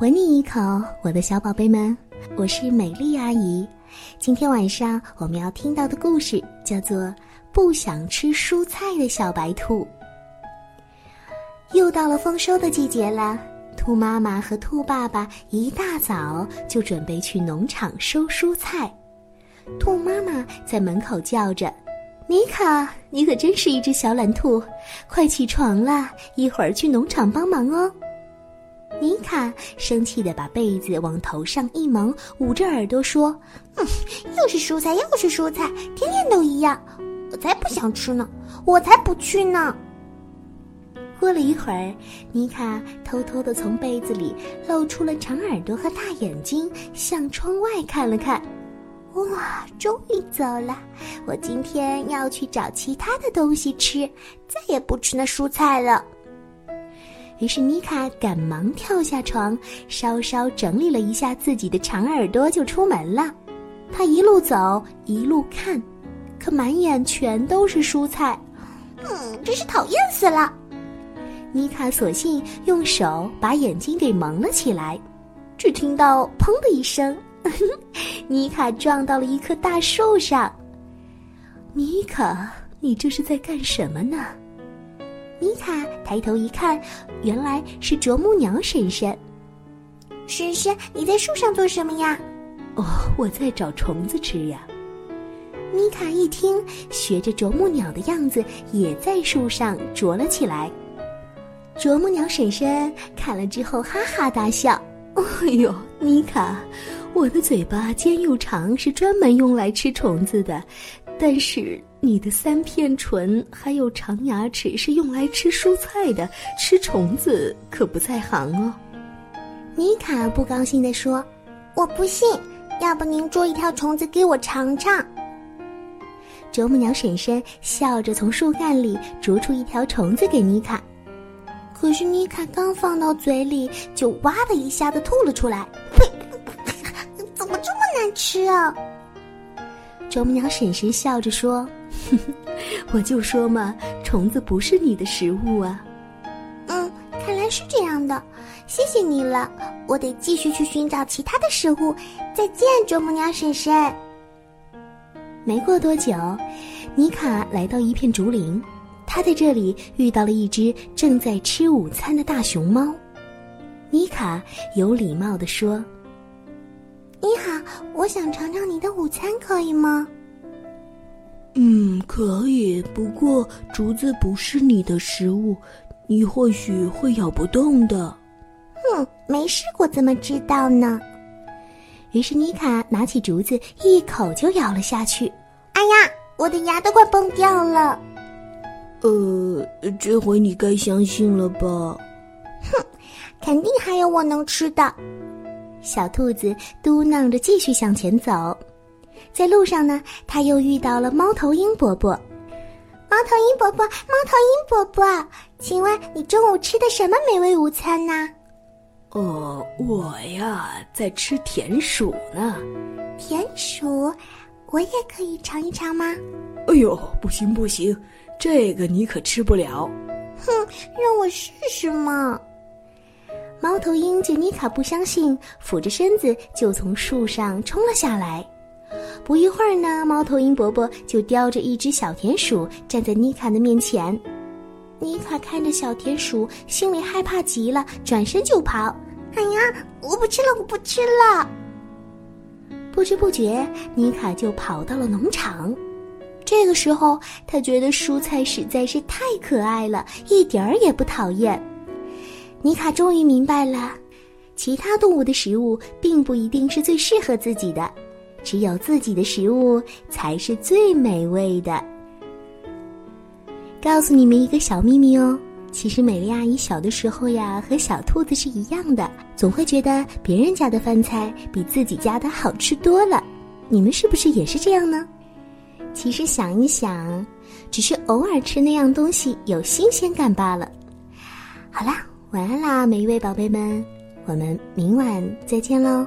吻你一口，我的小宝贝们，我是美丽阿姨。今天晚上我们要听到的故事叫做《不想吃蔬菜的小白兔》。又到了丰收的季节了，兔妈妈和兔爸爸一大早就准备去农场收蔬菜。兔妈妈在门口叫着：“妮卡，你可真是一只小懒兔，快起床啦！一会儿去农场帮忙哦。”妮卡生气的把被子往头上一蒙，捂着耳朵说：“嗯，又是蔬菜，又是蔬菜，天天都一样，我才不想吃呢，我才不去呢。”过了一会儿，妮卡偷偷的从被子里露出了长耳朵和大眼睛，向窗外看了看。哇，终于走了！我今天要去找其他的东西吃，再也不吃那蔬菜了。于是妮卡赶忙跳下床，稍稍整理了一下自己的长耳朵，就出门了。她一路走一路看，可满眼全都是蔬菜，嗯，真是讨厌死了。妮卡索性用手把眼睛给蒙了起来，只听到“砰”的一声，妮卡撞到了一棵大树上。妮卡，你这是在干什么呢？妮卡抬头一看，原来是啄木鸟婶婶。婶婶，你在树上做什么呀？哦，我在找虫子吃呀。米卡一听，学着啄木鸟的样子，也在树上啄了起来。啄木鸟婶婶看了之后，哈哈大笑：“哎呦，妮卡，我的嘴巴尖又长，是专门用来吃虫子的，但是……”你的三片唇还有长牙齿是用来吃蔬菜的，吃虫子可不在行哦。妮卡不高兴地说：“我不信，要不您捉一条虫子给我尝尝？”啄木鸟婶婶笑着从树干里啄出一条虫子给妮卡，可是妮卡刚放到嘴里，就哇的一下子吐了出来。呸！怎么这么难吃啊？啄木鸟婶婶笑着说。我就说嘛，虫子不是你的食物啊。嗯，看来是这样的，谢谢你了。我得继续去寻找其他的食物。再见，啄木鸟婶婶。没过多久，妮卡来到一片竹林，她在这里遇到了一只正在吃午餐的大熊猫。妮卡有礼貌地说：“你好，我想尝尝你的午餐，可以吗？”嗯，可以。不过竹子不是你的食物，你或许会咬不动的。哼，没试过怎么知道呢？于是妮卡拿起竹子，一口就咬了下去。哎呀，我的牙都快崩掉了。呃，这回你该相信了吧？哼，肯定还有我能吃的。小兔子嘟囔着，继续向前走。在路上呢，他又遇到了猫头鹰伯伯。猫头鹰伯伯，猫头鹰伯伯，请问你中午吃的什么美味午餐呢？哦，我呀，在吃田鼠呢。田鼠，我也可以尝一尝吗？哎呦，不行不行，这个你可吃不了。哼，让我试试嘛。猫头鹰杰妮卡不相信，俯着身子就从树上冲了下来。不一会儿呢，猫头鹰伯伯就叼着一只小田鼠站在妮卡的面前。妮卡看着小田鼠，心里害怕极了，转身就跑。哎呀，我不吃了，我不吃了！不知不觉，妮卡就跑到了农场。这个时候，他觉得蔬菜实在是太可爱了，一点儿也不讨厌。妮卡终于明白了，其他动物的食物并不一定是最适合自己的。只有自己的食物才是最美味的。告诉你们一个小秘密哦，其实美丽阿姨小的时候呀，和小兔子是一样的，总会觉得别人家的饭菜比自己家的好吃多了。你们是不是也是这样呢？其实想一想，只是偶尔吃那样东西有新鲜感罢了。好啦，晚安啦，每一位宝贝们，我们明晚再见喽。